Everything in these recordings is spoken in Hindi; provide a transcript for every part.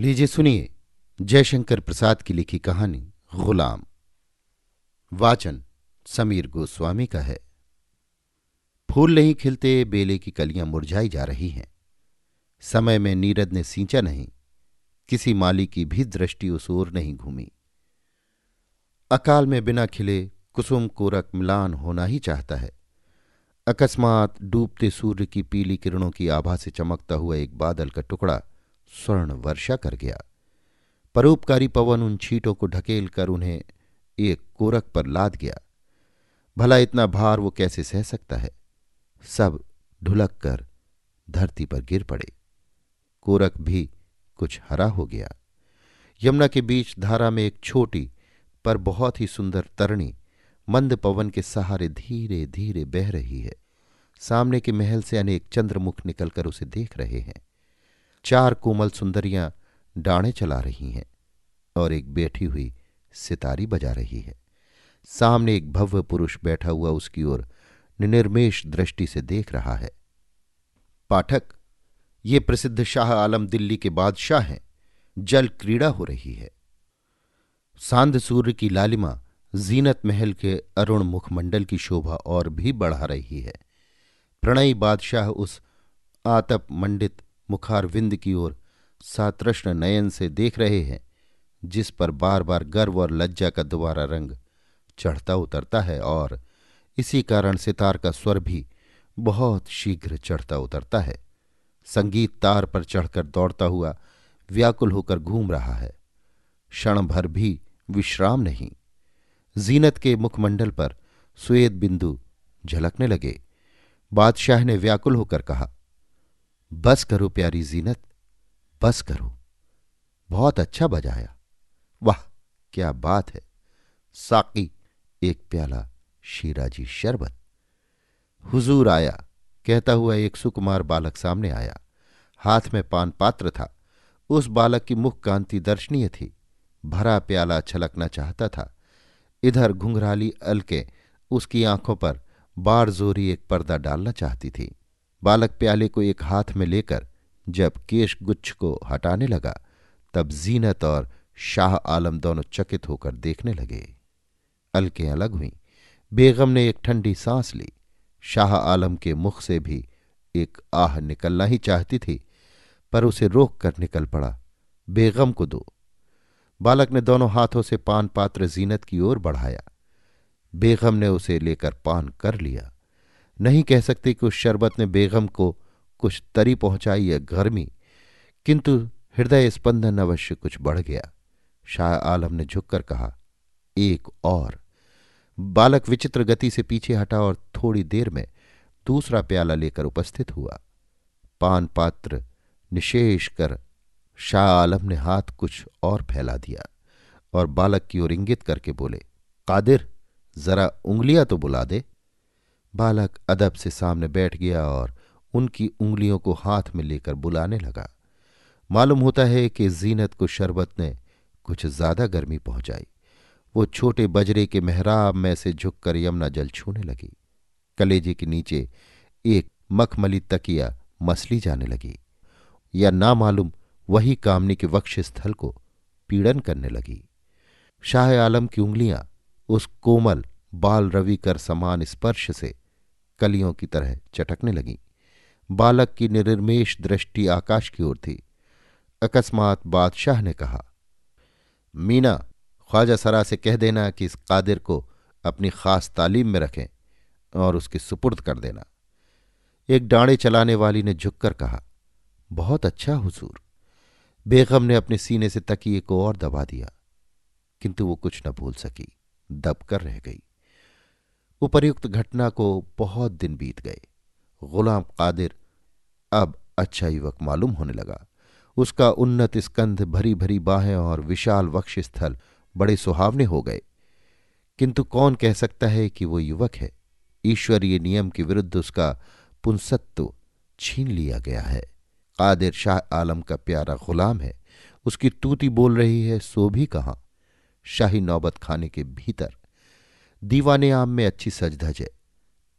लीजिए, सुनिए जयशंकर प्रसाद की लिखी कहानी गुलाम। वाचन समीर गोस्वामी का है। फूल नहीं खिलते, बेले की कलियाँ मुरझाई जा रही हैं। समय में नीरद ने सींचा नहीं, किसी माली की भी दृष्टि उस ओर नहीं घूमी। अकाल में बिना खिले कुसुम कोरक मिलान होना ही चाहता है। अकस्मात डूबते सूर्य की पीली किरणों की आभा से चमकता हुआ एक बादल का टुकड़ा स्वर्ण वर्षा कर गया। परोपकारी पवन उन छीटों को ढकेल कर उन्हें एक कोरक पर लाद गया। भला इतना भार वो कैसे सह सकता है? सब ढुलक कर धरती पर गिर पड़े। कोरक भी कुछ हरा हो गया। यमुना के बीच धारा में एक छोटी पर बहुत ही सुंदर तरणी मंद पवन के सहारे धीरे धीरे बह रही है। सामने के महल से अनेक चंद्रमुख निकलकर उसे देख रहे हैं। चार कोमल सुंदरियाँ डाणे चला रही हैं और एक बैठी हुई सितारी बजा रही है। सामने एक भव्य पुरुष बैठा हुआ उसकी ओर निर्मेश दृष्टि से देख रहा है। पाठक, ये प्रसिद्ध शाह आलम दिल्ली के बादशाह हैं। जल क्रीड़ा हो रही है। सांध सूर्य की लालिमा जीनत महल के अरुण मुखमंडल की शोभा और भी बढ़ा रही है। प्रणयी बादशाह उस आतप मंडित मुखारविंद की ओर सातृष्ण नयन से देख रहे हैं, जिस पर बार बार गर्व और लज्जा का दोबारा रंग चढ़ता उतरता है और इसी कारण सितार का स्वर भी बहुत शीघ्र चढ़ता उतरता है। संगीत तार पर चढ़कर दौड़ता हुआ व्याकुल होकर घूम रहा है। क्षण भर भी विश्राम नहीं। जीनत के मुखमंडल पर श्वेत बिंदु झलकने लगे। बादशाह ने व्याकुल होकर कहा बस करो प्यारी जीनत, बस करो। बहुत अच्छा बजाया वाह, क्या बात है। साकी, एक प्याला शीराजी शरबत। हुजूर आया, कहता हुआ एक सुकुमार बालक सामने आया। हाथ में पान पात्र था। उस बालक की मुख कांति दर्शनीय थी। भरा प्याला छलकना चाहता था। इधर घुंघराली अलके उसकी आँखों पर बार जोरी एक पर्दा डालना चाहती थी। बालक प्याले को एक हाथ में लेकर जब केश गुच्छ को हटाने लगा, तब जीनत और शाह आलम दोनों चकित होकर देखने लगे। अलकें अलग हुई। बेगम ने एक ठंडी सांस ली। शाह आलम के मुख से भी एक आह निकलना ही चाहती थी, पर उसे रोक कर निकल पड़ा। बेगम को दो। बालक ने दोनों हाथों से पान पात्र जीनत की ओर बढ़ाया। बेगम ने उसे लेकर पान कर लिया। नहीं कह सकते कि उस शरबत ने बेगम को कुछ तरी पहुंचाई या गर्मी, किंतु हृदय स्पंदन अवश्य कुछ बढ़ गया। शाह आलम ने झुककर कहा, एक और। बालक विचित्र गति से पीछे हटा और थोड़ी देर में दूसरा प्याला लेकर उपस्थित हुआ। पान पात्र निशेष कर शाह आलम ने हाथ कुछ और फैला दिया और बालक की ओर इंगित करके बोले, कादिर, जरा उंगलियाँ तो बुला दे। बालक अदब से सामने बैठ गया और उनकी उंगलियों को हाथ में लेकर बुलाने लगा। मालूम होता है कि जीनत को शरबत ने कुछ ज़्यादा गर्मी पहुंचाई। वो छोटे बजरे के मेहराब में से झुककर यमुना जल छूने लगी। कलेजे के नीचे एक मखमली तकिया मसली जाने लगी। या ना मालूम वही कामनी के वक्ष स्थल को पीड़न करने लगी। शाह आलम की उंगलियाँ उस कोमल बाल रवि कर समान स्पर्श से कलियों की तरह चटकने लगीं। बालक की निर्मेश दृष्टि आकाश की ओर थी। अकस्मात बादशाह ने कहा, मीना, ख्वाजा सरा से कह देना कि इस कादिर को अपनी खास तालीम में रखें और उसकी सुपुर्द कर देना। एक डाणे चलाने वाली ने झुककर कहा, बहुत अच्छा हुजूर। बेगम ने अपने सीने से तकिए को और दबा दिया, किंतु वो कुछ न भूल सकी, दबकर रह गई। उपर्युक्त घटना को बहुत दिन बीत गए। गुलाम कादिर अब अच्छा युवक मालूम होने लगा। उसका उन्नत स्कंध भरी भरी बाहें और विशाल वक्ष स्थल बड़े सुहावने हो गए। किंतु कौन कह सकता है कि वो युवक है? ईश्वरीय नियम के विरुद्ध उसका पुंसत्व छीन लिया गया है। कादिर शाह आलम का प्यारा गुलाम है। उसकी तूती बोल रही है, सो भी कहाँ? शाही नौबत खाने के भीतर दीवाने आम में अच्छी सजधज है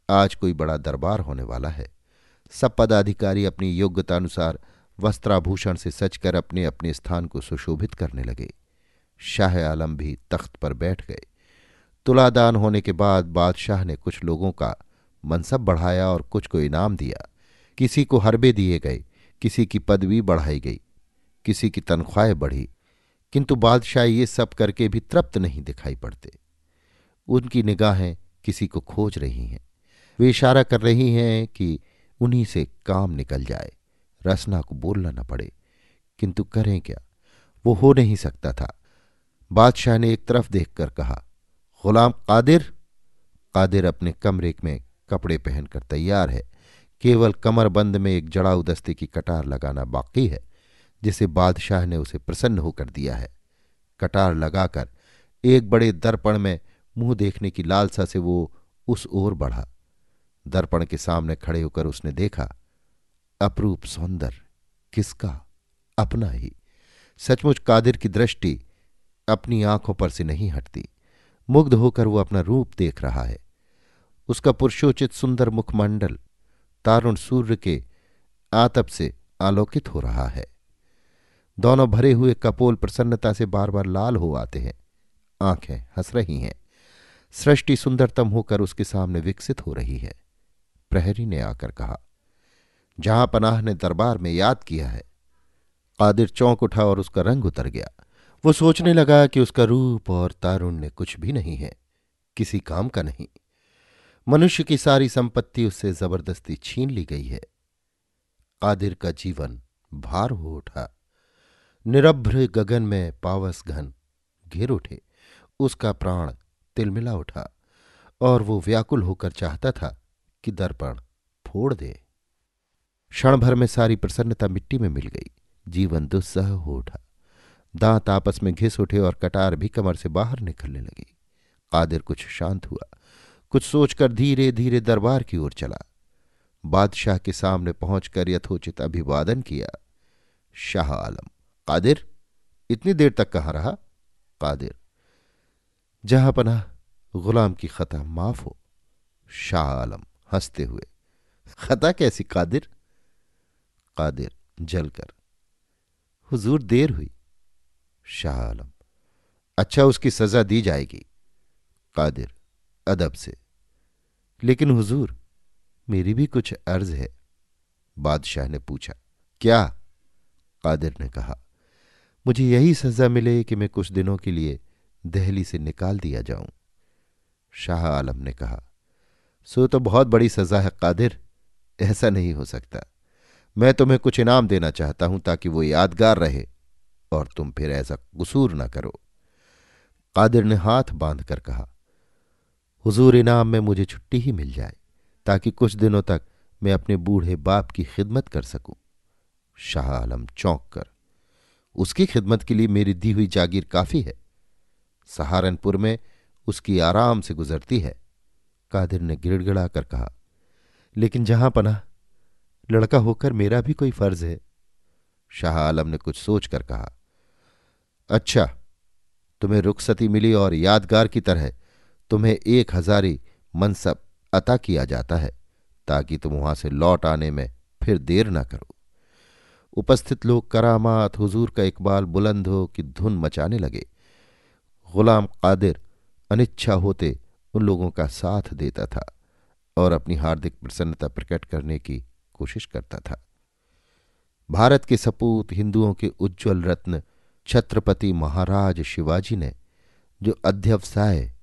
आज कोई बड़ा दरबार होने वाला है। सब पदाधिकारी अपनी योग्यतानुसार वस्त्राभूषण से सचकर अपने अपने स्थान को सुशोभित करने लगे। शाह आलम भी तख्त पर बैठ गए। तुलादान होने के बाद बादशाह ने कुछ लोगों का मनसब बढ़ाया और कुछ को इनाम दिया। किसी को हरबे दिए गए, किसी की पदवी बढ़ाई गई, किसी की तनख्वाहें बढ़ी। किंतु बादशाह ये सब करके भी तृप्त नहीं दिखाई पड़ते। उनकी निगाहें किसी को खोज रही हैं। वे इशारा कर रही हैं कि उन्हीं से काम निकल जाए। रसना को बोलना न पड़े। किंतु करें क्या? वो हो नहीं सकता था। बादशाह ने एक तरफ़ देखकर कहा, गुलाम कादिर? कादिर अपने कमरे में कपड़े पहनकर तैयार है। केवल कमरबंद में एक जड़ाऊ दस्ते की कटार लगाना बाकी है, जिसे बादशाह ने उसे प्रसन्न होकर दिया है। कटार लगाकर एक बड़े दर्पण में मुँह देखने की लालसा से वो उस ओर बढ़ा। दर्पण के सामने खड़े होकर उसने देखा, अप्रूप सौंदर्य किसका? अपना ही। सचमुच कादिर की दृष्टि अपनी आँखों पर से नहीं हटती। मुग्ध होकर वो अपना रूप देख रहा है। उसका पुरुषोचित सुंदर मुखमंडल तारुण सूर्य के आतप से आलोकित हो रहा है। दोनों भरे हुए कपोल प्रसन्नता से बार बार लाल हो आते हैं। आँखें हंस रही हैं। सृष्टि सुंदरतम होकर उसके सामने विकसित हो रही है। प्रहरी ने आकर कहा, जहाँ पनाह ने दरबार में याद किया है, कादिर चौंक उठा और उसका रंग उतर गया। वो सोचने लगा कि उसका रूप और तारुण्य कुछ भी नहीं है, किसी काम का नहीं। मनुष्य की सारी संपत्ति उससे ज़बरदस्ती छीन ली गई है। कादिर का जीवन भार हो उठा। निरभ्र गगन में पावस घन घिर उठे। उसका प्राण तिलमिला उठा और वो व्याकुल होकर चाहता था कि दर्पण फोड़ दे। क्षण भर में सारी प्रसन्नता मिट्टी में मिल गई। जीवन दुस्सह हो उठा। दांत आपस में घिस उठे और कटार भी कमर से बाहर निकलने लगी। कादिर कुछ शांत हुआ। कुछ सोचकर धीरे धीरे दरबार की ओर चला। बादशाह के सामने पहुंचकर यथोचित अभिवादन किया। शाह आलम, कादिर, इतनी देर तक कहाँ रहा? कादिर जहाँ पना गुलाम की खता माफ़ हो शाह आलम हँसते हुए। खता कैसी? कादिर? कादिर जलकर। हुजूर देर हुई। शाह आलम अच्छा उसकी सजा दी जाएगी। कादिर अदब से। लेकिन हुजूर, मेरी भी कुछ अर्ज़ है। बादशाह ने पूछा, क्या? कादिर ने कहा, मुझे यही सजा मिले कि मैं कुछ दिनों के लिए दहली से निकाल दिया जाऊँ। शाह आलम ने कहा, सो तो बहुत बड़ी सजा है, कादिर। ऐसा नहीं हो सकता। मैं तुम्हें कुछ इनाम देना चाहता हूँ ताकि वो यादगार रहे और तुम फिर ऐसा कसूर ना करो। कादिर ने हाथ बांधकर कहा, हुजूर इनाम में मुझे छुट्टी ही मिल जाए ताकि कुछ दिनों तक मैं अपने बूढ़े बाप की खिदमत कर सकूँ। शाह आलम चौंक कर, उसकी खिदमत के लिए मेरी दी हुई जागीर काफ़ी है। सहारनपुर में उसकी आराम से गुजरती है। कादिर ने गिड़गिड़ा कर कहा, लेकिन जहाँ पना लड़का होकर मेरा भी कोई फ़र्ज़ है। शाह आलम ने कुछ सोचकर कहा अच्छा तुम्हें रुखसती मिली और यादगार की तरह तुम्हें एक हजारी मनसब अता किया जाता है, ताकि तुम वहाँ से लौट आने में फिर देर ना करो। उपस्थित लोग करामात, हुजूर का इकबाल बुलंद हो कि धुन मचाने लगे। गुलाम कादिर अनिच्छा होते उन लोगों का साथ देता था और अपनी हार्दिक प्रसन्नता प्रकट करने की कोशिश करता था। भारत के सपूत हिंदुओं के उज्ज्वल रत्न छत्रपति महाराज शिवाजी ने जो अध्यवसाय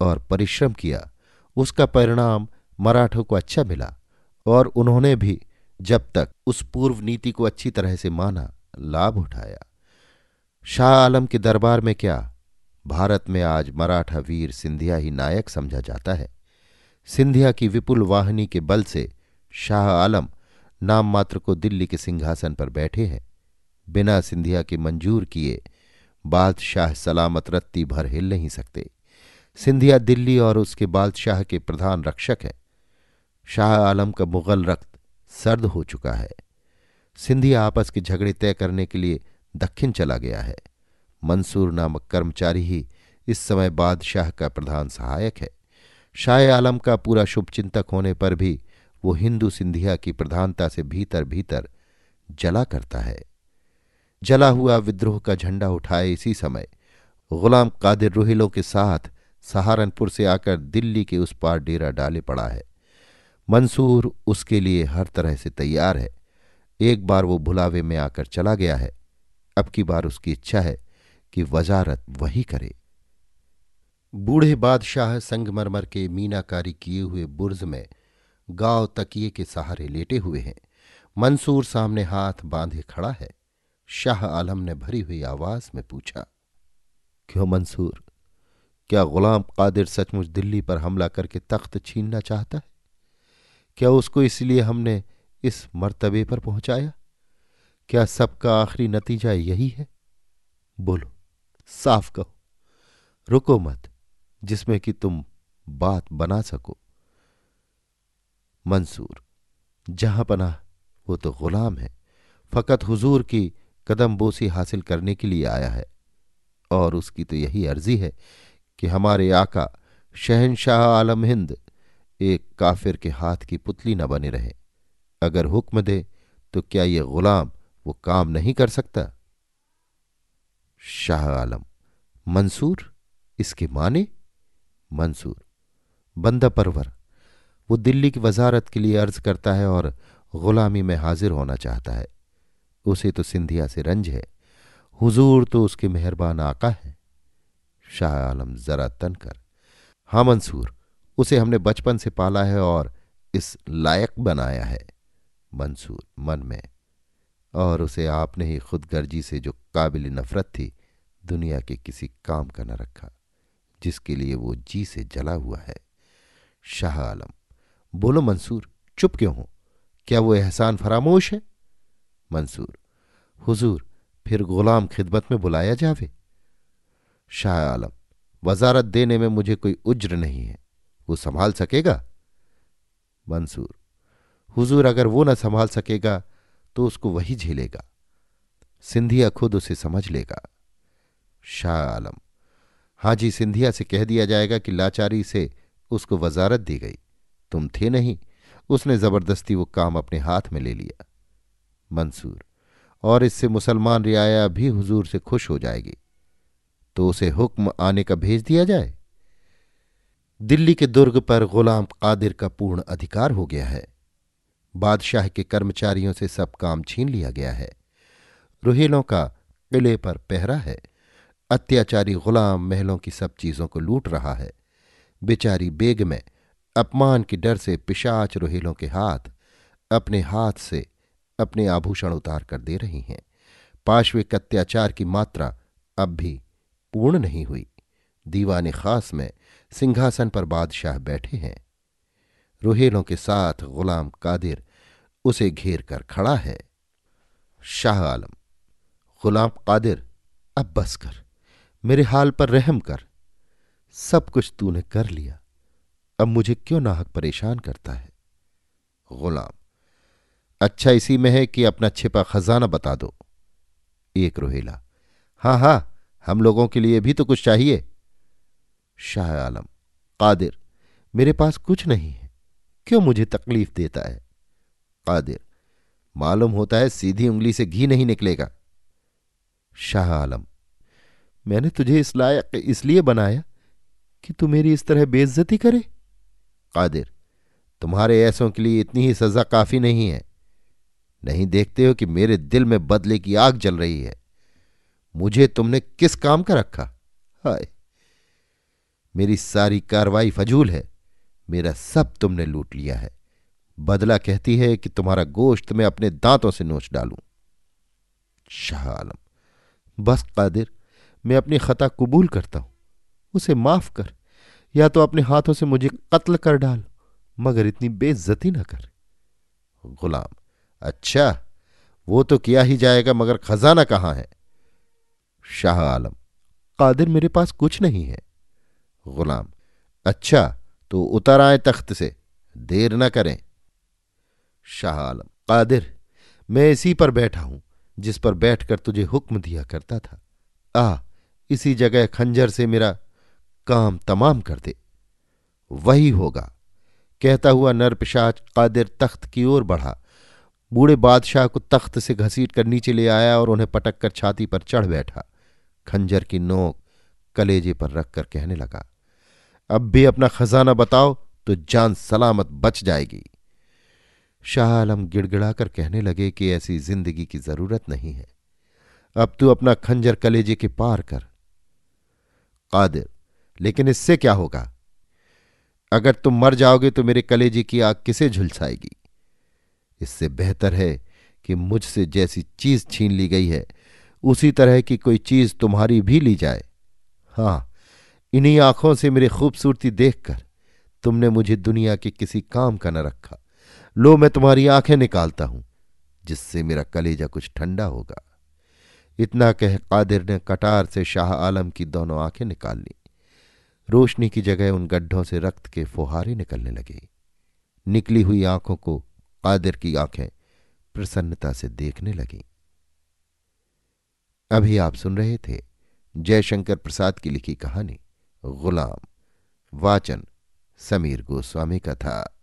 और परिश्रम किया, उसका परिणाम मराठों को अच्छा मिला और उन्होंने भी जब तक उस पूर्व नीति को अच्छी तरह से माना, लाभ उठाया। शाह आलम के दरबार में क्या भारत में आज मराठा वीर सिंधिया ही नायक समझा जाता है। सिंधिया की विपुल वाहिनी के बल से शाह आलम नाम मात्र को दिल्ली के सिंहासन पर बैठे हैं। बिना सिंधिया के मंजूर किए बादशाह सलामत रत्ती भर हिल नहीं सकते। सिंधिया दिल्ली और उसके बादशाह के प्रधान रक्षक हैं। शाह आलम का मुगल रक्त सर्द हो चुका है। सिंधिया आपस के झगड़े तय करने के लिए दक्षिण चला गया है। मंसूर नामक कर्मचारी ही इस समय बादशाह का प्रधान सहायक है। शाह आलम का पूरा शुभचिंतक होने पर भी वो हिंदू सिंधिया की प्रधानता से भीतर भीतर जला करता है। जला हुआ विद्रोह का झंडा उठाए इसी समय गुलाम कादिर रोहिलो के साथ सहारनपुर से आकर दिल्ली के उस पार डेरा डाले पड़ा है। मंसूर उसके लिए हर तरह से तैयार है। एक बार वो भुलावे में आकर चला गया है। अब की बार उसकी इच्छा है कि वजारत वही करे। बूढ़े बादशाह संगमरमर के मीनाकारी किए हुए बुर्ज में गाँव तकिए के सहारे लेटे हुए हैं। मंसूर सामने हाथ बांधे खड़ा है। शाह आलम ने भरी हुई आवाज़ में पूछा, क्यों मंसूर? क्या गुलाम कादिर सचमुच दिल्ली पर हमला करके तख्त छीनना चाहता है? क्या उसको इसलिए हमने इस मर्तबे पर पहुँचाया? क्या सबका आखिरी नतीजा यही है? बोलो। साफ़ कहो। रुको मत, जिसमें कि तुम बात बना सको। मंसूर, जहाँ पना वो तो गुलाम है। फकत हुजूर की कदम बोसी हासिल करने के लिए आया है। और उसकी तो यही अर्जी है कि हमारे आका शहनशाह आलम हिंद एक काफिर के हाथ की पुतली न बने रहे। अगर हुक्म दे तो क्या ये गुलाम वो काम नहीं कर सकता? शाह आलम। मंसूर, इसके माने मंसूर। बंदा परवर, वो दिल्ली की वजारत के लिए अर्ज़ करता है और गुलामी में हाजिर होना चाहता है। उसे तो सिंधिया से रंज है। हुजूर तो उसके मेहरबान आका है। शाह आलम जरा तन कर हाँ मंसूर, उसे हमने बचपन से पाला है और इस लायक बनाया है। मंसूर, मन में और उसे आपने ही खुद गर्जी से जो काबिल नफरत थी, दुनिया के किसी काम का न रखा, जिसके लिए वो जी से जला हुआ है। शाह आलम, बोलो मंसूर, चुप क्यों हो? क्या वो एहसान फरामोश है? मंसूर, हुजूर, फिर गुलाम खिदमत में बुलाया जावे। शाह आलम, वजारत देने में मुझे कोई उज्र नहीं है, वो संभाल सकेगा? मंसूर, हुजूर अगर वो न संभाल सकेगा तो उसको वही झेलेगा। सिंधिया खुद उसे समझ लेगा। शाह आलम हाजी सिंधिया से कह दिया जाएगा कि लाचारी से उसको वजारत दी गई। तुम थे नहीं। उसने ज़बरदस्ती वो काम अपने हाथ में ले लिया। मंसूर। और इससे मुसलमान रियाया भी हुजूर से खुश हो जाएगी। तो उसे हुक्म आने का भेज दिया जाए? दिल्ली के दुर्ग पर गुलाम कादिर का पूर्ण अधिकार हो गया है। बादशाह के कर्मचारियों से सब काम छीन लिया गया है। रुहेलों का किले पर पहरा है। अत्याचारी गुलाम महलों की सब चीज़ों को लूट रहा है। बेचारी बेग में अपमान के डर से पिशाच रोहिलों के हाथ अपने हाथ से अपने आभूषण उतार कर दे रही हैं। पार्श्विक अत्याचार की मात्रा अब भी पूर्ण नहीं हुई। दीवान खास में सिंहासन पर बादशाह बैठे हैं। रोहेलों के साथ गुलाम कादिर उसे घेर कर खड़ा है। शाह आलम, गुलाम कादिर, अब बस कर, मेरे हाल पर रहम कर। सब कुछ तूने कर लिया, अब मुझे क्यों नाहक परेशान करता है? गुलाम अच्छा इसी में है कि अपना छिपा खजाना बता दो। एक रोहेला हाँ हाँ हम लोगों के लिए भी तो कुछ चाहिए। शाह आलम, कादिर, मेरे पास कुछ नहीं है। क्यों मुझे तकलीफ़ देता है? कादिर, मालूम होता है सीधी उंगली से घी नहीं निकलेगा। शाह आलम, मैंने तुझे इस लायक इसलिए बनाया कि तू मेरी इस तरह बेइज्जती करे? कादिर, तुम्हारे ऐसों के लिए इतनी ही सजा काफ़ी नहीं है। नहीं देखते हो कि मेरे दिल में बदले की आग जल रही है। मुझे तुमने किस काम का रखा? हाय, मेरी सारी कार्रवाई फजूल है। मेरा सब तुमने लूट लिया है। बदला कहती है कि तुम्हारा गोश्त मैं अपने दांतों से नोच डालूं। शाह आलम बस कादिर, मैं अपनी खता कबूल करता हूँ। उसे माफ़ कर, या तो अपने हाथों से मुझे कत्ल कर डाल, मगर इतनी बेइज्जती ना कर। गुलाम अच्छा वो तो किया ही जाएगा, मगर खजाना कहाँ है? शाह आलम, कादिर मेरे पास कुछ नहीं है। गुलाम अच्छा तो उतर आए तख्त से। देर न करें। शाह आलम, कादिर, मैं इसी पर बैठा हूँ, जिस पर बैठकर तुझे हुक्म दिया करता था। आ, इसी जगह खंजर से मेरा काम तमाम कर दे। वही होगा। कहता हुआ नरपिशाच कादिर तख्त की ओर बढ़ा। बूढ़े बादशाह को तख्त से घसीट कर नीचे ले आया और उन्हें पटक कर छाती पर चढ़ बैठा। खंजर की नोक कलेजे पर रखकर कहने लगा अब भी अपना खजाना बताओ तो जान सलामत बच जाएगी। शाह आलम गिड़गिड़ाकर कहने लगे कि ऐसी ज़िंदगी की ज़रूरत नहीं है। अब तू अपना खंजर कलेजे के पार कर। कादिर, लेकिन इससे क्या होगा? अगर तुम मर जाओगे तो मेरे कलेजे की आग किसे झुलसाएगी? इससे बेहतर है कि मुझसे जैसी चीज़ छीन ली गई है, उसी तरह की कोई चीज़ तुम्हारी भी ली जाए। हाँ इन्हीं आँखों से मेरी खूबसूरती देखकर तुमने मुझे दुनिया के किसी काम का न रखा। लो, मैं तुम्हारी आँखें निकालता हूँ, जिससे मेरा कलेजा कुछ ठंडा होगा। इतना कह कादिर ने कटार से शाह आलम की दोनों आँखें निकाल ली। रोशनी की जगह उन गड्ढों से रक्त के फुहारे निकलने लगे। निकली हुई आँखों को कादिर की आँखें प्रसन्नता से देखने लगी। अभी आप सुन रहे थे जयशंकर प्रसाद की लिखी कहानी। गुलाम। वाचन समीर गोस्वामी का था।